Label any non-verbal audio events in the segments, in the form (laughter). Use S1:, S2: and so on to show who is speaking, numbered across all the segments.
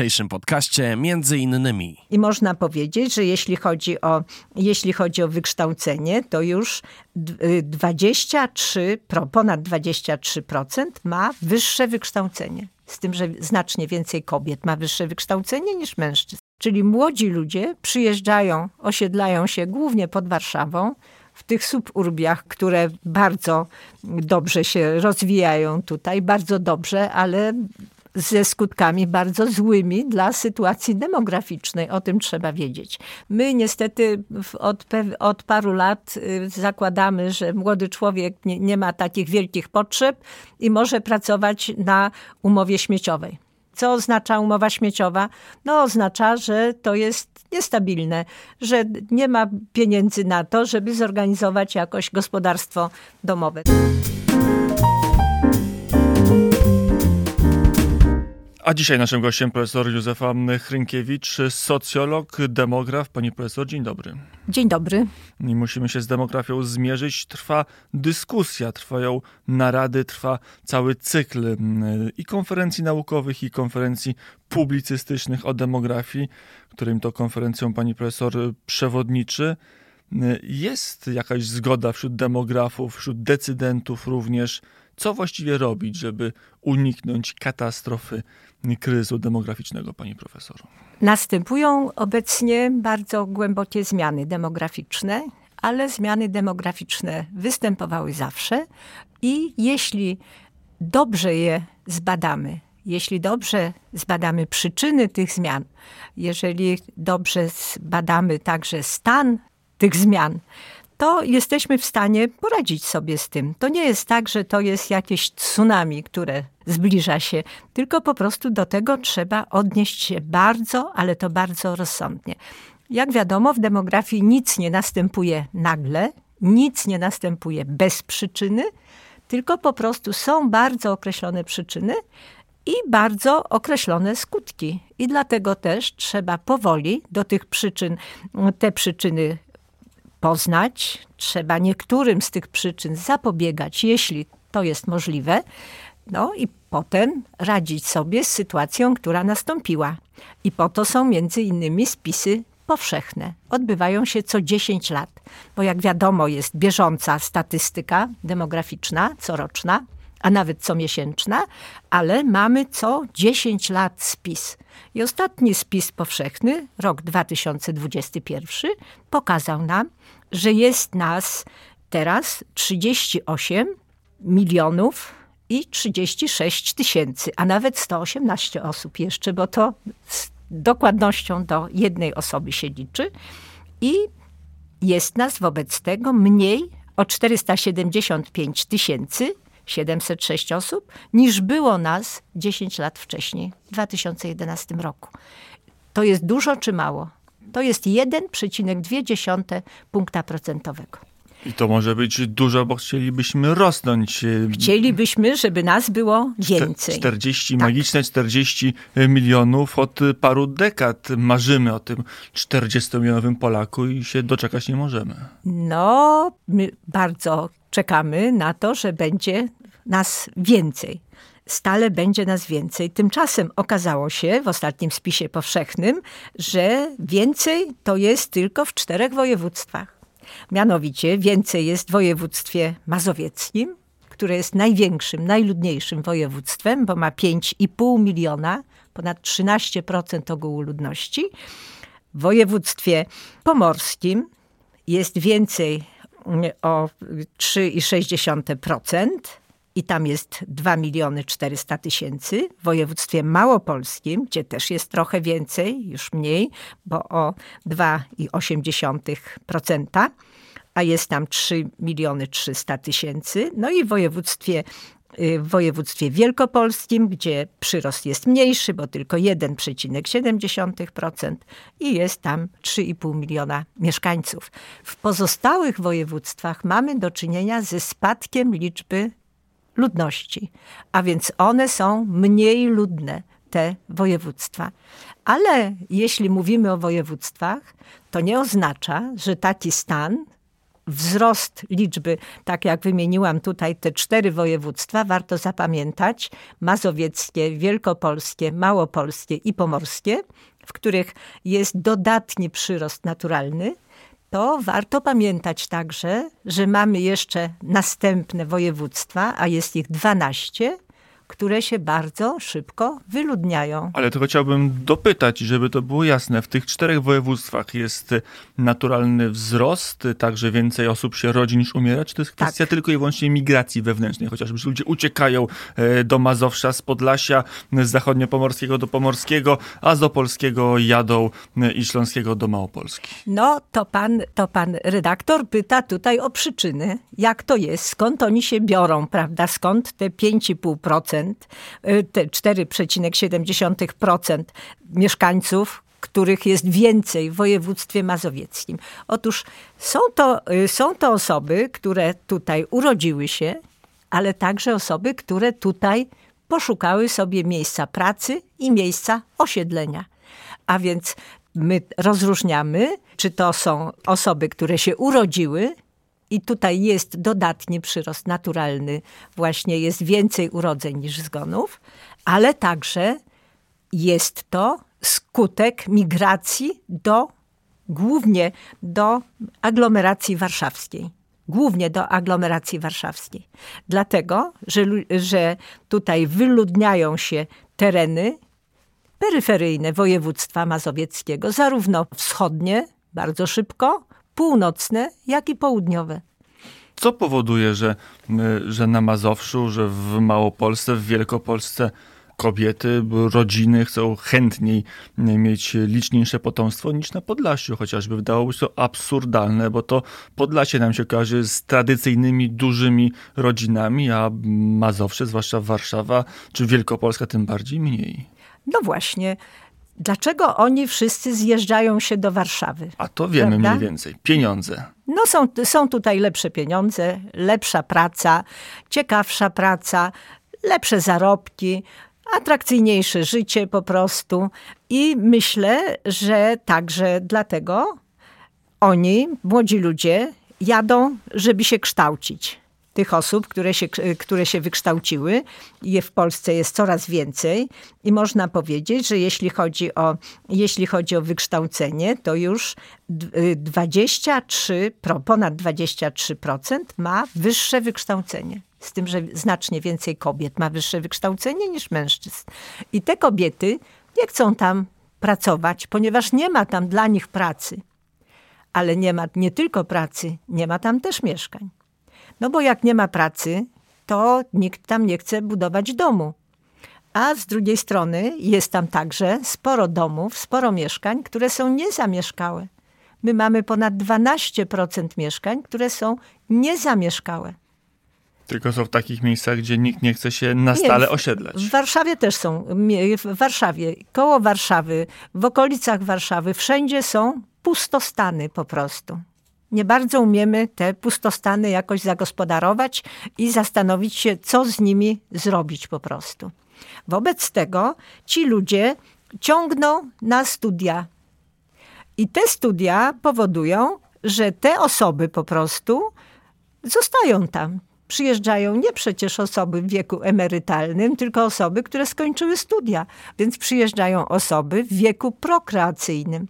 S1: dzisiejszym podcaście między innymi.
S2: I można powiedzieć, że jeśli chodzi o, jeśli chodzi o wykształcenie, to już 23, y, ponad 23% ma wyższe wykształcenie. Z tym, że znacznie więcej kobiet ma wyższe wykształcenie niż mężczyzn. Czyli młodzi ludzie przyjeżdżają, osiedlają się głównie pod Warszawą, w tych suburbiach, które bardzo dobrze się rozwijają tutaj, bardzo dobrze, ale ze skutkami bardzo złymi dla sytuacji demograficznej. O tym trzeba wiedzieć. My niestety od, od paru lat y, zakładamy, że młody człowiek nie, nie ma takich wielkich potrzeb i może pracować na umowie śmieciowej. Co oznacza umowa śmieciowa? No oznacza, że to jest niestabilne, że nie ma pieniędzy na to, żeby zorganizować jakoś gospodarstwo domowe.
S3: A dzisiaj naszym gościem profesor Józefa Hrynkiewicz, socjolog, demograf. Pani profesor, dzień dobry.
S2: Dzień dobry.
S3: I musimy się z demografią zmierzyć. Trwa dyskusja, trwają narady, trwa cały cykl mm, i konferencji naukowych, i konferencji publicystycznych o demografii, którym to konferencją pani profesor przewodniczy. Jest jakaś zgoda wśród demografów, wśród decydentów również, co właściwie robić, żeby uniknąć katastrofy kryzysu demograficznego, pani profesor?
S2: Następują obecnie bardzo głębokie zmiany demograficzne, ale zmiany demograficzne występowały zawsze i jeśli dobrze je zbadamy, jeśli dobrze zbadamy przyczyny tych zmian, jeżeli dobrze zbadamy także stan tych zmian, to jesteśmy w stanie poradzić sobie z tym. To nie jest tak, że to jest jakieś tsunami, które zbliża się, tylko po prostu do tego trzeba odnieść się bardzo, ale to bardzo rozsądnie. Jak wiadomo, w demografii nic nie następuje nagle, nic nie następuje bez przyczyny, tylko po prostu są bardzo określone przyczyny i bardzo określone skutki. I dlatego też trzeba powoli do tych przyczyn, te przyczyny poznać, trzeba niektórym z tych przyczyn zapobiegać, jeśli to jest możliwe, no i potem radzić sobie z sytuacją, która nastąpiła. I po to są między innymi spisy powszechne. Odbywają się co 10 lat, bo jak wiadomo jest bieżąca statystyka demograficzna, coroczna, a nawet comiesięczna, ale mamy co 10 lat spis. I ostatni spis powszechny, rok 2021, pokazał nam, że jest nas teraz 38 milionów i 36 tysięcy, a nawet 118 osób jeszcze, bo to z dokładnością do jednej osoby się liczy. I jest nas wobec tego mniej o 475 tysięcy 706 osób, niż było nas 10 lat wcześniej, w 2011 roku. To jest dużo czy mało? To jest 1,2 punkta procentowego.
S3: I to może być dużo, bo chcielibyśmy rosnąć.
S2: E, chcielibyśmy, żeby nas było więcej.
S3: 40, tak. magiczne 40 milionów od paru dekad. Marzymy o tym 40-milionowym Polaku i się doczekać nie możemy.
S2: No, my bardzo czekamy na to, że będzie nas więcej. Stale będzie nas więcej. Tymczasem okazało się w ostatnim spisie powszechnym, że więcej to jest tylko w czterech województwach. Mianowicie więcej jest w województwie mazowieckim, które jest największym, najludniejszym województwem, bo ma 5,5 miliona, ponad 13% ogółu ludności. W województwie pomorskim jest więcej o 3,6%, i tam jest 2 miliony 400 tysięcy. W województwie małopolskim, gdzie też jest trochę więcej, już mniej, bo o 2,8%, a jest tam 3 miliony 300 tysięcy. No i w województwie y, w województwie wielkopolskim, gdzie przyrost jest mniejszy, bo tylko 1,7% i jest tam 3,5 miliona mieszkańców. W pozostałych województwach mamy do czynienia ze spadkiem liczby ludności, a więc one są mniej ludne, te województwa. Ale jeśli mówimy o województwach, to nie oznacza, że taki stan wzrost liczby, tak jak wymieniłam tutaj te cztery województwa, warto zapamiętać, mazowieckie, wielkopolskie, małopolskie i pomorskie, w których jest dodatni przyrost naturalny, to warto pamiętać także, że mamy jeszcze następne województwa, a jest ich 12, które się bardzo szybko wyludniają.
S3: Ale tylko chciałbym dopytać, żeby to było jasne. W tych czterech województwach jest naturalny wzrost, także więcej osób się rodzi niż umiera? Czy to jest kwestia tak. tylko i wyłącznie migracji wewnętrznej? Chociażby ludzie uciekają e, do Mazowsza z Podlasia, z zachodniopomorskiego do Pomorskiego, a z Opolskiego jadą e, i Śląskiego do Małopolski.
S2: No, to pan, to pan redaktor pyta tutaj o przyczyny. Jak to jest? Skąd oni się biorą, prawda? Skąd te 5,5%? Y, te 4,7% mieszkańców, których jest więcej w województwie mazowieckim. Otóż są to, y, są to osoby, które tutaj urodziły się, ale także osoby, które tutaj poszukały sobie miejsca pracy i miejsca osiedlenia. A więc my rozróżniamy, czy to są osoby, które się urodziły i tutaj jest dodatni przyrost naturalny, właśnie jest więcej urodzeń niż zgonów, ale także jest to skutek migracji do głównie do aglomeracji warszawskiej. Głównie do aglomeracji warszawskiej. Dlatego, że, że tutaj wyludniają się tereny peryferyjne województwa mazowieckiego, zarówno wschodnie, bardzo szybko, północne, jak i południowe.
S3: Co powoduje, że, że na Mazowszu, że w Małopolsce, w Wielkopolsce kobiety, rodziny chcą chętniej mieć liczniejsze potomstwo niż na Podlasiu, chociażby wydawałoby się to absurdalne, bo to Podlasie nam się kojarzy z tradycyjnymi, dużymi rodzinami, a Mazowsze, zwłaszcza Warszawa czy Wielkopolska tym bardziej mniej.
S2: No właśnie. Dlaczego oni wszyscy zjeżdżają się do Warszawy?
S3: A to wiemy prawda? mniej więcej. Pieniądze.
S2: No są, są tutaj lepsze pieniądze, lepsza praca, ciekawsza praca, lepsze zarobki, atrakcyjniejsze życie po prostu. I myślę, że także dlatego oni, młodzi ludzie, jadą, żeby się kształcić tych osób, które się, które się wykształciły. Je w Polsce jest coraz więcej i można powiedzieć, że jeśli chodzi o, jeśli chodzi o wykształcenie, to już 23, ponad 23% ma wyższe wykształcenie. Z tym, że znacznie więcej kobiet ma wyższe wykształcenie niż mężczyzn. I te kobiety nie chcą tam pracować, ponieważ nie ma tam dla nich pracy. Ale nie ma nie tylko pracy, nie ma tam też mieszkań. No bo jak nie ma pracy, to nikt tam nie chce budować domu. A z drugiej strony jest tam także sporo domów, sporo mieszkań, które są niezamieszkałe. My mamy ponad 12% mieszkań, które są niezamieszkałe.
S3: Tylko są w takich miejscach, gdzie nikt nie chce się na stale nie, osiedlać.
S2: W Warszawie też są. W Warszawie, koło Warszawy, w okolicach Warszawy, wszędzie są pustostany po prostu nie bardzo umiemy te pustostany jakoś zagospodarować i zastanowić się, co z nimi zrobić po prostu. Wobec tego ci ludzie ciągną na studia. I te studia powodują, że te osoby po prostu zostają tam. Przyjeżdżają nie przecież osoby w wieku emerytalnym, tylko osoby, które skończyły studia. Więc przyjeżdżają osoby w wieku prokreacyjnym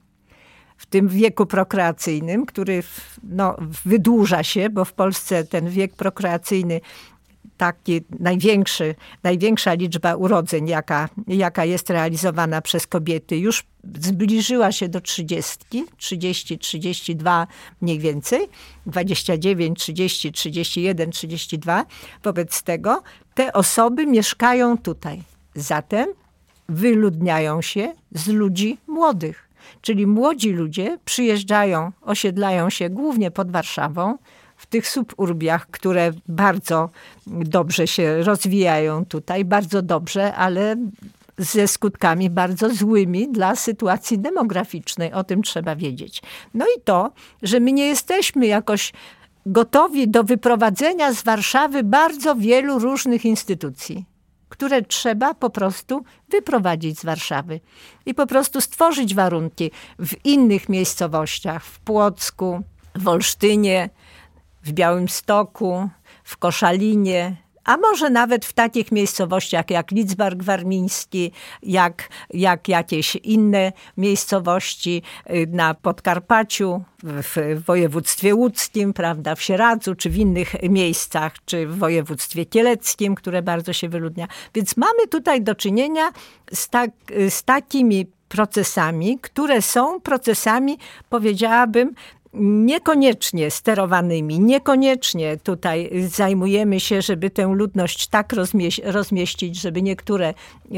S2: w tym wieku prokreacyjnym, który no, wydłuża się, bo w Polsce ten wiek prokreacyjny taki największy, największa liczba urodzeń, jaka, jaka jest realizowana przez kobiety, już zbliżyła się do 30, 30, 32 mniej więcej, 29, 30, 31, 32. Wobec tego te osoby mieszkają tutaj. Zatem wyludniają się z ludzi młodych. Czyli młodzi ludzie przyjeżdżają, osiedlają się głównie pod Warszawą, w tych suburbiach, które bardzo dobrze się rozwijają tutaj, bardzo dobrze, ale ze skutkami bardzo złymi dla sytuacji demograficznej. O tym trzeba wiedzieć. No i to, że my nie jesteśmy jakoś gotowi do wyprowadzenia z Warszawy bardzo wielu różnych instytucji które trzeba po prostu wyprowadzić z Warszawy i po prostu stworzyć warunki w innych miejscowościach, w Płocku, w Olsztynie, w Białymstoku, w Koszalinie, a może nawet w takich miejscowościach jak Lidzbark Warmiński, jak, jak jakieś inne miejscowości y, na Podkarpaciu, w województwie łódzkim, prawda, w Sieradzu, czy w innych miejscach, czy w województwie kieleckim, które bardzo się wyludnia. Więc mamy tutaj do czynienia z, tak, z takimi procesami, które są procesami, powiedziałabym, niekoniecznie sterowanymi, niekoniecznie tutaj zajmujemy się, żeby tę ludność tak rozmieś rozmieścić, żeby niektóre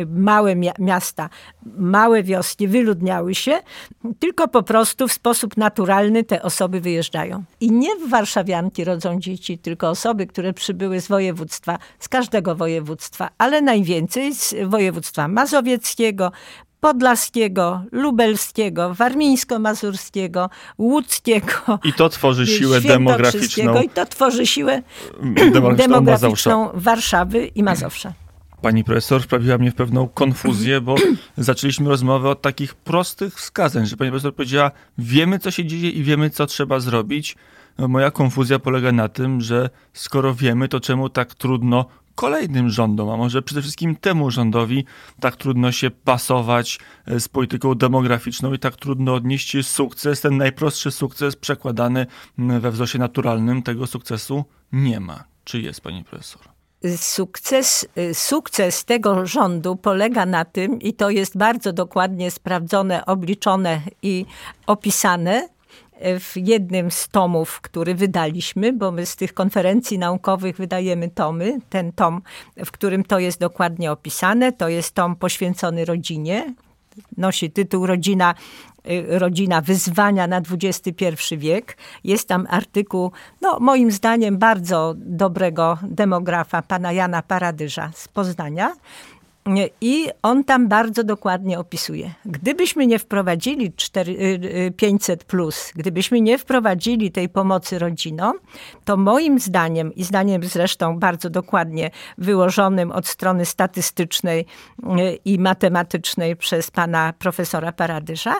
S2: małe miasta, małe wioski wyludniały się, tylko po prostu w sposób naturalny te osoby wyjeżdżają. I nie w warszawianki rodzą dzieci, tylko osoby, które przybyły z województwa, z każdego województwa, ale najwięcej z województwa mazowieckiego, podlaskiego, lubelskiego, warmińsko-mazurskiego, łódzkiego.
S3: I to tworzy siłę (laughs) demograficzną.
S2: I to tworzy siłę (clears throat) demograficzną, demograficzną Warszawy i Mazowsza.
S3: Pani profesor wprawiła mnie w pewną konfuzję, bo (clears throat) zaczęliśmy rozmowę od takich prostych wskazań, że pani profesor powiedziała, wiemy co się dzieje i wiemy co trzeba zrobić. No, moja konfuzja polega na tym, że skoro wiemy, to czemu tak trudno kolejnym rządom, a może przede wszystkim temu rządowi tak trudno się pasować e, z polityką demograficzną i tak trudno odnieść sukces, ten najprostszy sukces przekładany we wzroście naturalnym, tego sukcesu nie ma. Czy jest, pani profesor?
S2: Sukces, y, sukces tego rządu polega na tym, i to jest bardzo dokładnie sprawdzone, obliczone i opisane, w jednym z tomów, który wydaliśmy, bo my z tych konferencji naukowych wydajemy tomy. Ten tom, w którym to jest dokładnie opisane, to jest tom poświęcony rodzinie. Nosi tytuł Rodzina y, rodzina wyzwania na XXI wiek. Jest tam artykuł, no moim zdaniem bardzo dobrego demografa, pana Jana Paradyża z Poznania. I on tam bardzo dokładnie opisuje. Gdybyśmy nie wprowadzili 4, 500, y, y, plus, gdybyśmy nie wprowadzili tej pomocy rodzinom, to moim zdaniem i zdaniem zresztą bardzo dokładnie wyłożonym od strony statystycznej y, i matematycznej przez pana profesora Paradyża,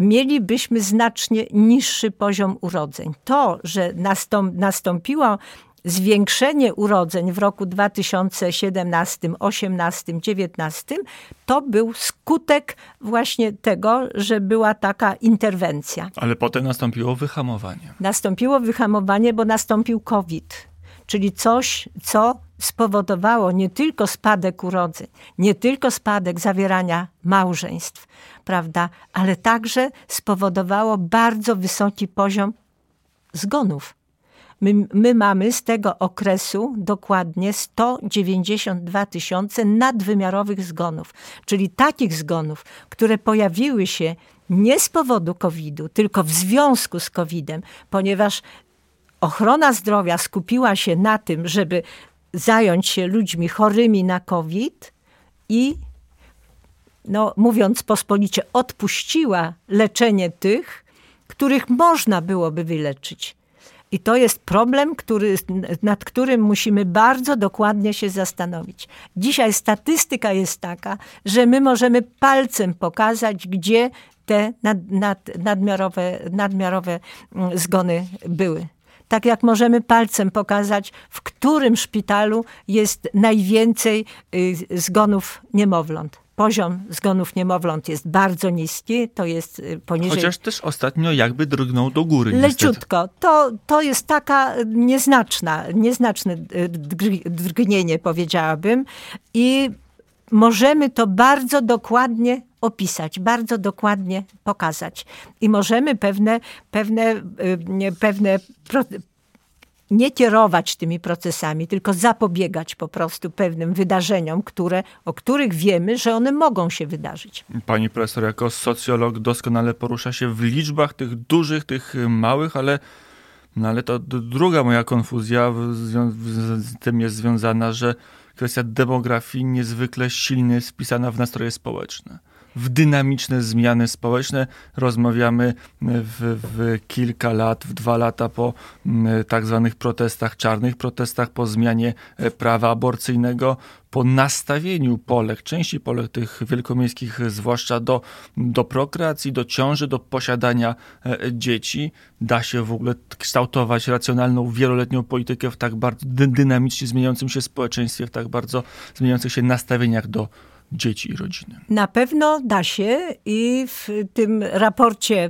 S2: mielibyśmy znacznie niższy poziom urodzeń. To, że nastąp, nastąpiło zwiększenie urodzeń w roku 2017, 18, 19 to był skutek właśnie tego, że była taka interwencja.
S3: Ale potem nastąpiło wyhamowanie.
S2: Nastąpiło wyhamowanie, bo nastąpił COVID, czyli coś, co spowodowało nie tylko spadek urodzeń, nie tylko spadek zawierania małżeństw, prawda, ale także spowodowało bardzo wysoki poziom zgonów My, my mamy z tego okresu dokładnie 192 tysiące nadwymiarowych zgonów, czyli takich zgonów, które pojawiły się nie z powodu COVID-u, tylko w związku z COVID-em, ponieważ ochrona zdrowia skupiła się na tym, żeby zająć się ludźmi chorymi na COVID i, no, mówiąc pospolicie, odpuściła leczenie tych, których można byłoby wyleczyć. I to jest problem, który, nad którym musimy bardzo dokładnie się zastanowić. Dzisiaj statystyka jest taka, że my możemy palcem pokazać, gdzie te nad, nad, nadmiarowe, nadmiarowe mm, zgony były. Tak jak możemy palcem pokazać, w którym szpitalu jest najwięcej y, zgonów niemowląt poziom zgonów niemowląt jest bardzo niski, to jest y, poniżej...
S3: Chociaż też ostatnio jakby drgnął do góry.
S2: Leciutko. To, to jest taka nieznaczna, nieznaczne y, drgnienie powiedziałabym i możemy to bardzo dokładnie opisać, bardzo dokładnie pokazać. I możemy pewne, pewne, y, pewne nie kierować tymi procesami, tylko zapobiegać po prostu pewnym wydarzeniom, które, o których wiemy, że one mogą się wydarzyć.
S3: Pani profesor, jako socjolog doskonale porusza się w liczbach tych dużych, tych małych, ale, no ale to druga moja konfuzja z tym jest związana, że kwestia demografii niezwykle silnie jest wpisana w nastroje społeczne. W dynamiczne zmiany społeczne. Rozmawiamy w, w kilka lat, w dwa lata po tak zwanych protestach, czarnych protestach, po zmianie e, prawa aborcyjnego, po nastawieniu Polek, części Polek tych wielkomiejskich, zwłaszcza do, do prokreacji, do ciąży, do posiadania e, dzieci, da się w ogóle kształtować racjonalną, wieloletnią politykę w tak bardzo dynamicznie zmieniającym się społeczeństwie, w tak bardzo zmieniających się nastawieniach do dzieci i rodziny.
S2: Na pewno da się i w tym raporcie,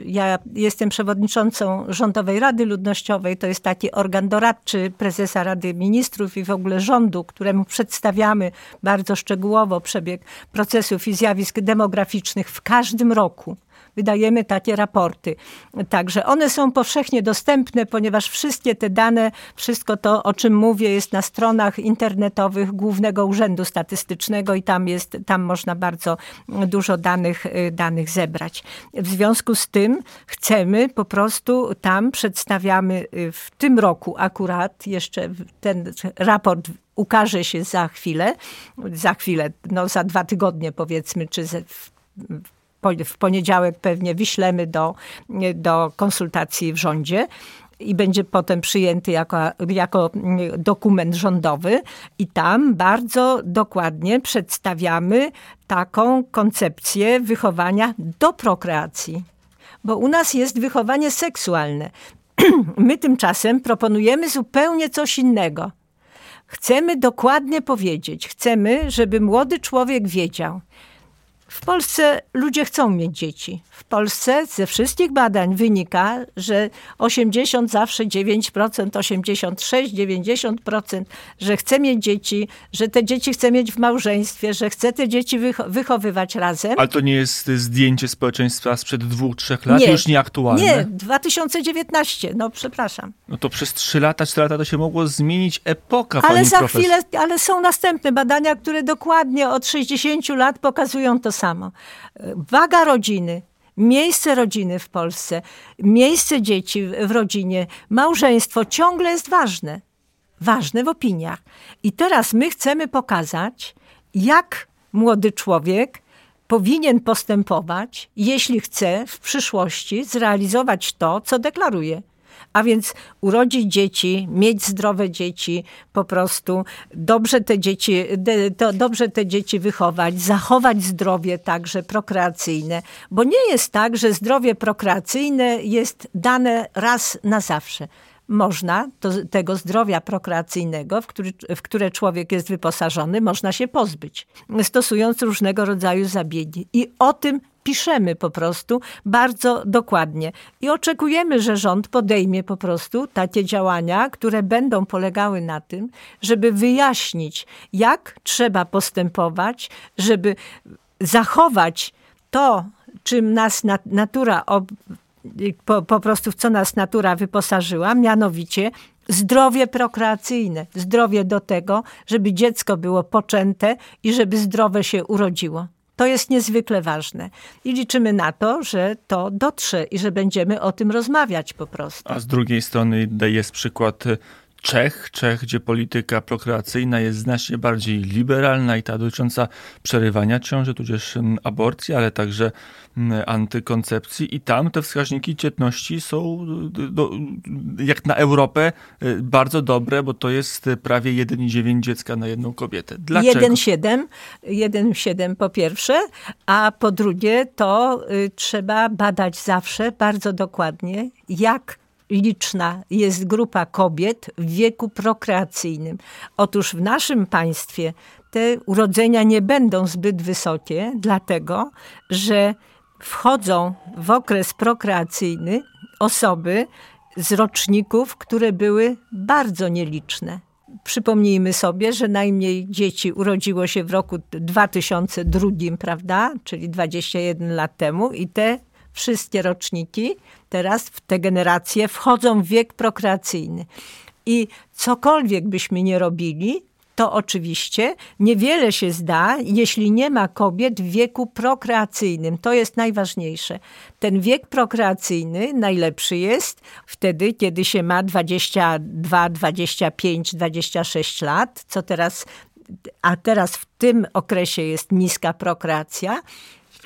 S2: ja jestem przewodniczącą Rządowej Rady Ludnościowej, to jest taki organ doradczy prezesa Rady Ministrów i w ogóle rządu, któremu przedstawiamy bardzo szczegółowo przebieg procesów i zjawisk demograficznych w każdym roku wydajemy takie raporty. Także one są powszechnie dostępne, ponieważ wszystkie te dane, wszystko to, o czym mówię, jest na stronach internetowych Głównego Urzędu Statystycznego i tam jest, tam można bardzo dużo danych, y, danych zebrać. W związku z tym chcemy po prostu tam przedstawiamy y, w tym roku akurat jeszcze ten raport ukaże się za chwilę, za chwilę, no za dwa tygodnie powiedzmy, czy w w poniedziałek pewnie wyślemy do, do konsultacji w rządzie i będzie potem przyjęty jako, jako dokument rządowy, i tam bardzo dokładnie przedstawiamy taką koncepcję wychowania do prokreacji. Bo u nas jest wychowanie seksualne. (clears throat) My tymczasem proponujemy zupełnie coś innego. Chcemy dokładnie powiedzieć, chcemy, żeby młody człowiek wiedział, w Polsce ludzie chcą mieć dzieci. W Polsce ze wszystkich badań wynika, że 80 zawsze 9%, 86, 90%, że chce mieć dzieci, że te dzieci chce mieć w małżeństwie, że chce te dzieci wychowywać razem.
S3: Ale to nie jest zdjęcie społeczeństwa sprzed dwóch, trzech lat, nie, już nieaktualne?
S2: Nie, 2019, no przepraszam.
S3: No to przez trzy lata, cztery lata to się mogło zmienić epoka,
S2: Ale za
S3: profesor.
S2: chwilę, ale są następne badania, które dokładnie od 60 lat pokazują to samo. Waga rodziny, miejsce rodziny w Polsce, miejsce dzieci w rodzinie, małżeństwo ciągle jest ważne. Ważne w opiniach. I teraz my chcemy pokazać, jak młody człowiek powinien postępować, jeśli chce w przyszłości zrealizować to, co deklaruje a więc urodzić dzieci, mieć zdrowe dzieci, po prostu dobrze te dzieci, to dobrze te dzieci wychować, zachować zdrowie także prokreacyjne, bo nie jest tak, że zdrowie prokreacyjne jest dane raz na zawsze można to, tego zdrowia prokreacyjnego, w, który, w które człowiek jest wyposażony, można się pozbyć, stosując różnego rodzaju zabiegi. I o tym piszemy po prostu bardzo dokładnie. I oczekujemy, że rząd podejmie po prostu takie działania, które będą polegały na tym, żeby wyjaśnić, jak trzeba postępować, żeby zachować to, czym nas natura po, po prostu w co nas natura wyposażyła, mianowicie zdrowie prokreacyjne, zdrowie do tego, żeby dziecko było poczęte i żeby zdrowe się urodziło. To jest niezwykle ważne i liczymy na to, że to dotrze i że będziemy o tym rozmawiać po prostu.
S3: A z drugiej strony jest przykład Czech, Czech, gdzie polityka prokreacyjna jest znacznie bardziej liberalna i ta dotycząca przerywania ciąży, tudzież mm, aborcji, ale także mm, antykoncepcji i tam te wskaźniki dzietności są do, jak na Europę y, bardzo dobre, bo to jest prawie 1,9 dziecka na jedną kobietę.
S2: Dlaczego? 1,7 1,7 po pierwsze, a po drugie to y, trzeba badać zawsze bardzo dokładnie, jak liczna jest grupa kobiet w wieku prokreacyjnym. Otóż w naszym państwie te urodzenia nie będą zbyt wysokie, dlatego że wchodzą w okres prokreacyjny osoby z roczników, które były bardzo nieliczne. Przypomnijmy sobie, że najmniej dzieci urodziło się w roku 2002, prawda, czyli 21 lat temu, i te wszystkie roczniki teraz w te generacje wchodzą w wiek prokreacyjny. I cokolwiek byśmy nie robili, to oczywiście niewiele się zda, jeśli nie ma kobiet w wieku prokreacyjnym. To jest najważniejsze. Ten wiek prokreacyjny najlepszy jest wtedy, kiedy się ma 22, 25, 26 lat, co teraz a teraz w tym okresie jest niska prokreacja,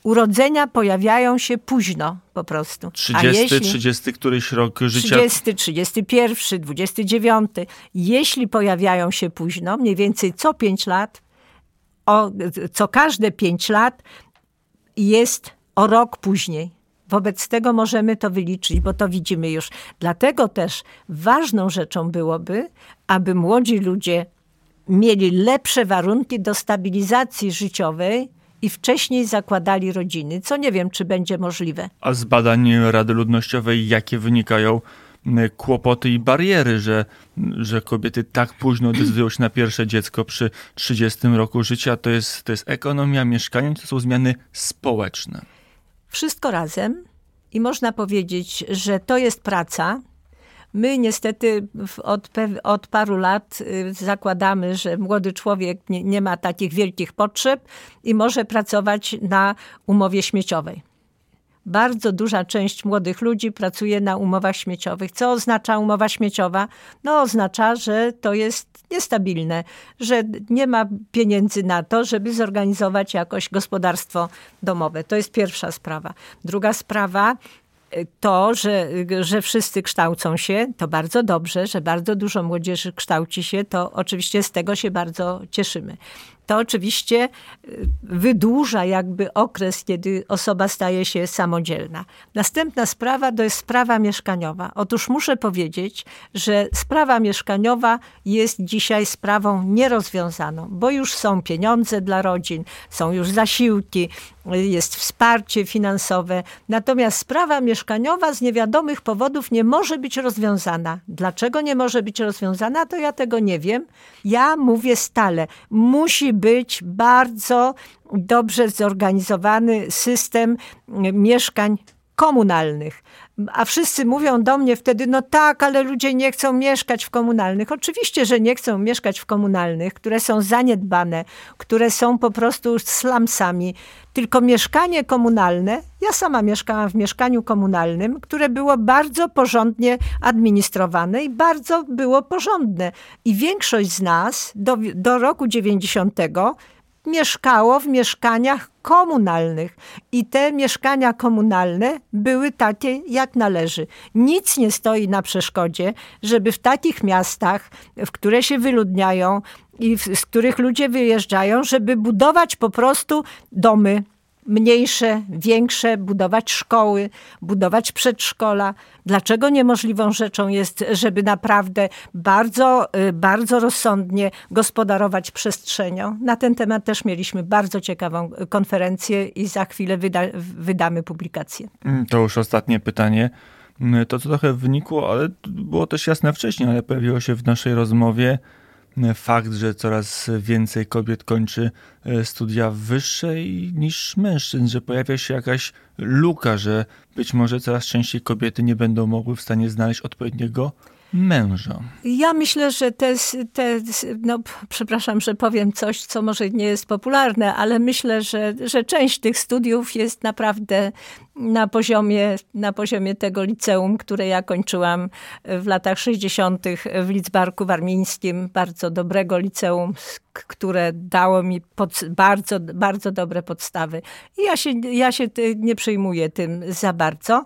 S2: urodzenia pojawiają się późno po prostu.
S3: 30, jeśli, 30 któryś rok życia.
S2: 30, 31, 29. Jeśli pojawiają się późno, mniej więcej co 5 lat, o, co każde 5 lat jest o rok później. Wobec tego możemy to wyliczyć, bo to widzimy już. Dlatego też ważną rzeczą byłoby, aby młodzi ludzie mieli lepsze warunki do stabilizacji życiowej i wcześniej zakładali rodziny, co nie wiem, czy będzie możliwe.
S3: A z badań Rady Ludnościowej, jakie wynikają kłopoty i bariery, że, że kobiety tak późno (clears throat) decydują się na pierwsze dziecko przy 30 roku życia, to jest, to jest ekonomia, mieszkanie, to są zmiany społeczne.
S2: Wszystko razem i można powiedzieć, że to jest praca. My niestety od, od paru lat y, zakładamy, że młody człowiek nie, nie ma takich wielkich potrzeb i może pracować na umowie śmieciowej. Bardzo duża część młodych ludzi pracuje na umowach śmieciowych. Co oznacza umowa śmieciowa? No oznacza, że to jest niestabilne, że nie ma pieniędzy na to, żeby zorganizować jakoś gospodarstwo domowe. To jest pierwsza sprawa. Druga sprawa to, że, że wszyscy kształcą się, to bardzo dobrze, że bardzo dużo młodzieży kształci się, to oczywiście z tego się bardzo cieszymy to oczywiście y, wydłuża jakby okres, kiedy osoba staje się samodzielna. Następna sprawa to jest sprawa mieszkaniowa. Otóż muszę powiedzieć, że sprawa mieszkaniowa jest dzisiaj sprawą nierozwiązaną, bo już są pieniądze dla rodzin, są już zasiłki, jest wsparcie finansowe. Natomiast sprawa mieszkaniowa z niewiadomych powodów nie może być rozwiązana. Dlaczego nie może być rozwiązana, to ja tego nie wiem. Ja mówię stale, musi być bardzo dobrze zorganizowany system mieszkań komunalnych. A wszyscy mówią do mnie wtedy, no tak, ale ludzie nie chcą mieszkać w komunalnych. Oczywiście, że nie chcą mieszkać w komunalnych, które są zaniedbane, które są po prostu slumsami. Tylko mieszkanie komunalne, ja sama mieszkałam w mieszkaniu komunalnym, które było bardzo porządnie administrowane i bardzo było porządne. I większość z nas do, do roku 90 mieszkało w mieszkaniach komunalnych i te mieszkania komunalne były takie, jak należy. Nic nie stoi na przeszkodzie, żeby w takich miastach, w które się wyludniają i z których ludzie wyjeżdżają, żeby budować po prostu domy mniejsze, większe, budować szkoły, budować przedszkola. Dlaczego niemożliwą rzeczą jest, żeby naprawdę bardzo, y, bardzo rozsądnie gospodarować przestrzenią? Na ten temat też mieliśmy bardzo ciekawą konferencję i za chwilę wyda, wydamy publikację.
S3: Mm, to już ostatnie pytanie. Mm, to co trochę wynikło, ale było też jasne wcześniej, ale pojawiło się w naszej rozmowie fakt, że coraz więcej kobiet kończy e, studia wyższe niż mężczyzn, że pojawia się jakaś luka, że być może coraz częściej kobiety nie będą mogły w stanie znaleźć odpowiedniego męża.
S2: Ja myślę, że te, te, no przepraszam, że powiem coś, co może nie jest popularne, ale myślę, że, że część tych studiów jest naprawdę na poziomie, na poziomie tego liceum, które ja kończyłam w latach 60. w Lidzbarku Warmińskim, bardzo dobrego liceum, które dało mi pod, bardzo, bardzo dobre podstawy. I ja się, ja się nie przejmuję tym za bardzo.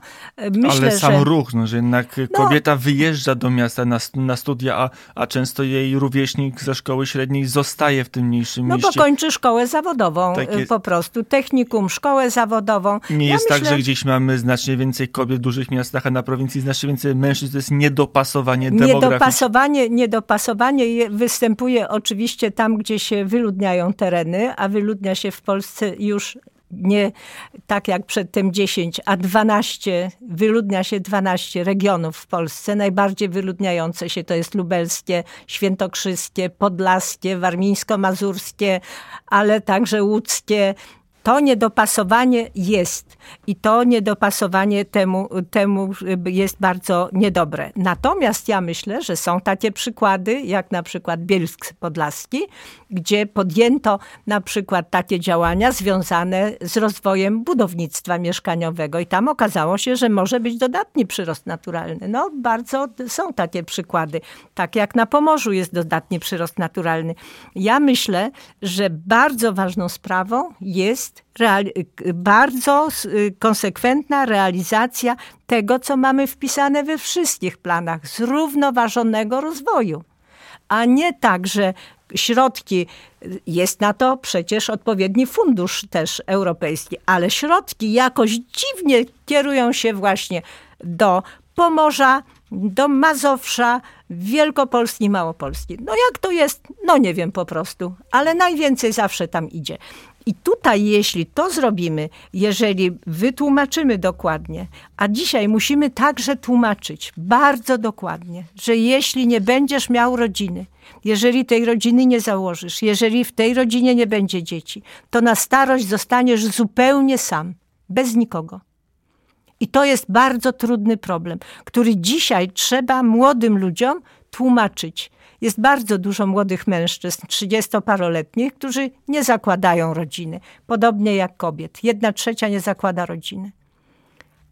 S3: Myślę, Ale sam że... ruch, no, że jednak no, kobieta wyjeżdża do miasta na, na studia, a, a często jej rówieśnik ze szkoły średniej zostaje w tym mniejszym
S2: no,
S3: mieście.
S2: No bo kończy szkołę zawodową tak po prostu, technikum, szkołę zawodową.
S3: Nie ja jest myślę... tak, że gdzieś mamy znacznie więcej kobiet w dużych miastach, a na prowincji znacznie więcej mężczyzn. To jest niedopasowanie demograficzne.
S2: Niedopasowanie, niedopasowanie występuje oczywiście tam, gdzie się wyludniają tereny, a wyludnia się w Polsce już nie tak jak przedtem 10, a 12, wyludnia się 12 regionów w Polsce. Najbardziej wyludniające się to jest lubelskie, świętokrzyskie, podlaskie, warmińsko-mazurskie, ale także łódzkie, To niedopasowanie jest i to niedopasowanie temu, temu jest bardzo niedobre. Natomiast ja myślę, że są takie przykłady, jak na przykład Bielsk Podlaski, gdzie podjęto na przykład takie działania związane z rozwojem budownictwa mieszkaniowego i tam okazało się, że może być dodatni przyrost naturalny. No bardzo są takie przykłady. Tak jak na Pomorzu jest dodatni przyrost naturalny. Ja myślę, że bardzo ważną sprawą jest bardzo konsekwentna realizacja tego, co mamy wpisane we wszystkich planach zrównoważonego rozwoju. A nie tak, że środki, jest na to przecież odpowiedni fundusz też europejski, ale środki jakoś dziwnie kierują się właśnie do Pomorza, do Mazowsza, Wielkopolski Małopolski. No jak to jest? No nie wiem po prostu, ale najwięcej zawsze tam idzie. I tutaj, jeśli to zrobimy, jeżeli wytłumaczymy dokładnie, a dzisiaj musimy także tłumaczyć bardzo dokładnie, że jeśli nie będziesz miał rodziny, jeżeli tej rodziny nie założysz, jeżeli w tej rodzinie nie będzie dzieci, to na starość zostaniesz zupełnie sam, bez nikogo. I to jest bardzo trudny problem, który dzisiaj trzeba młodym ludziom tłumaczyć. Jest bardzo dużo młodych mężczyzn, trzydziestoparoletnich, którzy nie zakładają rodziny. Podobnie jak kobiet. Jedna trzecia nie zakłada rodziny.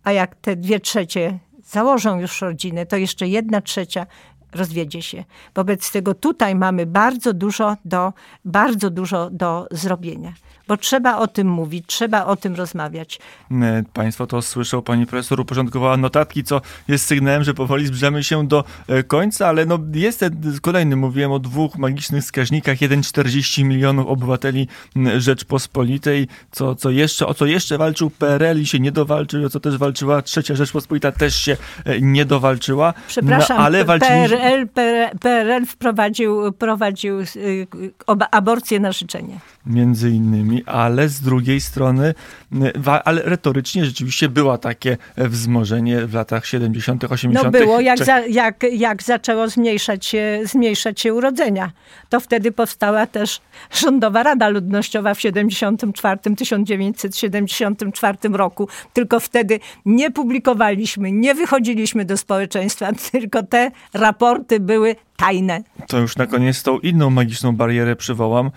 S2: A jak te dwie trzecie założą już rodzinę, to jeszcze jedna trzecia rozwiedzie się. Wobec tego tutaj mamy bardzo dużo do, bardzo dużo do zrobienia bo trzeba o tym mówić, trzeba o tym rozmawiać.
S3: E, państwo to słyszą, pani profesor uporządkowała notatki, co jest sygnałem, że powoli zbliżamy się do e, końca, ale no jest ten kolejny, mówiłem o dwóch magicznych wskaźnikach, 1,40 milionów obywateli Rzeczpospolitej, co, co jeszcze, o co jeszcze walczył PRL i się nie dowalczył, o co też walczyła Trzecia Rzeczpospolita, też się e, nie dowalczyła.
S2: Przepraszam, no, ale walczyliśmy... PRL, PRL wprowadził, wprowadził aborcję na życzenie.
S3: Między innymi ale z drugiej strony, ale retorycznie rzeczywiście było takie wzmożenie w latach 70., 80.
S2: No było, jak, za, jak, jak zaczęło zmniejszać się, zmniejszać się urodzenia. To wtedy powstała też Rządowa Rada Ludnościowa w 74, 1974 roku. Tylko wtedy nie publikowaliśmy, nie wychodziliśmy do społeczeństwa, (laughs) tylko te raporty były tajne.
S3: To już na koniec tą inną magiczną barierę przywołam.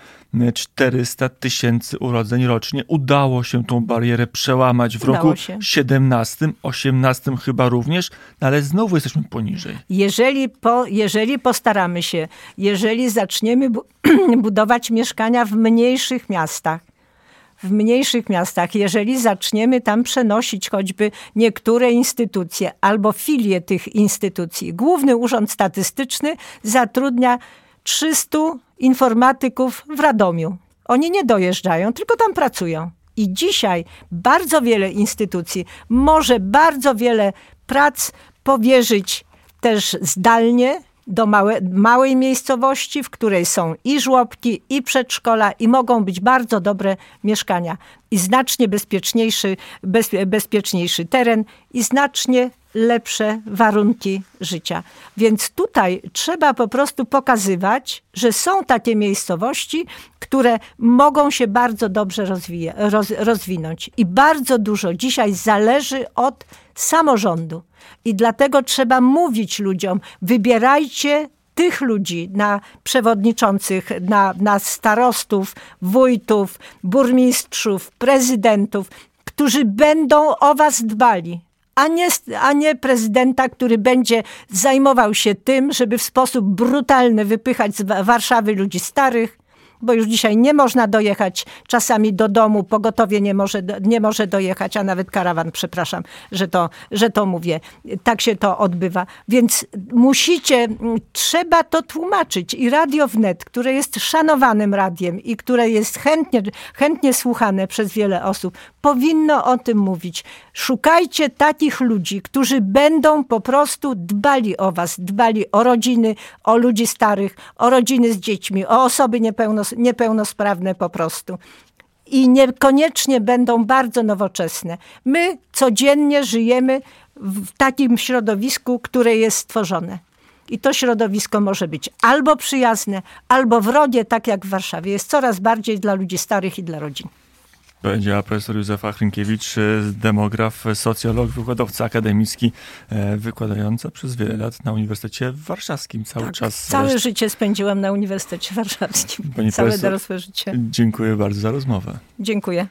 S3: 400 tysięcy urodzeń rocznie. Udało się tą barierę przełamać w Udało roku się. 17, 18 chyba również, no ale znowu jesteśmy poniżej.
S2: Jeżeli, po, jeżeli postaramy się, jeżeli zaczniemy bu (clears throat) budować mieszkania w mniejszych miastach, w mniejszych miastach, jeżeli zaczniemy tam przenosić choćby niektóre instytucje albo filie tych instytucji, Główny Urząd Statystyczny zatrudnia 300 informatyków w Radomiu. Oni nie dojeżdżają, tylko tam pracują. I dzisiaj bardzo wiele instytucji może bardzo wiele prac powierzyć też zdalnie do małe, małej miejscowości, w której są i żłobki, i przedszkola, i mogą być bardzo dobre mieszkania. I znacznie bezpieczniejszy, bez, bezpieczniejszy teren, i znacznie lepsze warunki życia. Więc tutaj trzeba po prostu pokazywać, że są takie miejscowości, które mogą się bardzo dobrze rozwija, roz, rozwinąć. I bardzo dużo dzisiaj zależy od samorządu. I dlatego trzeba mówić ludziom, wybierajcie tych ludzi na przewodniczących, na, na starostów, wójtów, burmistrzów, prezydentów, którzy będą o was dbali, a nie, a nie prezydenta, który będzie zajmował się tym, żeby w sposób brutalny wypychać z Warszawy ludzi starych, bo już dzisiaj nie można dojechać czasami do domu, pogotowie nie może, nie może dojechać, a nawet karawan, przepraszam, że to, że to mówię. Tak się to odbywa. Więc musicie, trzeba to tłumaczyć. I Radio Wnet, które jest szanowanym radiem i które jest chętnie, chętnie słuchane przez wiele osób, powinno o tym mówić. Szukajcie takich ludzi, którzy będą po prostu dbali o was, dbali o rodziny, o ludzi starych, o rodziny z dziećmi, o osoby niepełnosprawne, niepełnosprawne po prostu. I niekoniecznie będą bardzo nowoczesne. My codziennie żyjemy w takim środowisku, które jest stworzone. I to środowisko może być albo przyjazne, albo wrogie, tak jak w Warszawie. Jest coraz bardziej dla ludzi starych i dla rodzin.
S3: Powiedziała profesor Józefa Hrynkiewicz, e, demograf, socjolog, wykładowca akademicki, e, wykładająca przez wiele lat na Uniwersytecie Warszawskim. Cały
S2: Tak,
S3: czas.
S2: całe życie spędziłam na Uniwersytecie Warszawskim.
S3: Pani
S2: Całe
S3: profesor-
S2: dorosłe życie.
S3: Dziękuję bardzo za rozmowę.
S2: Dziękuję.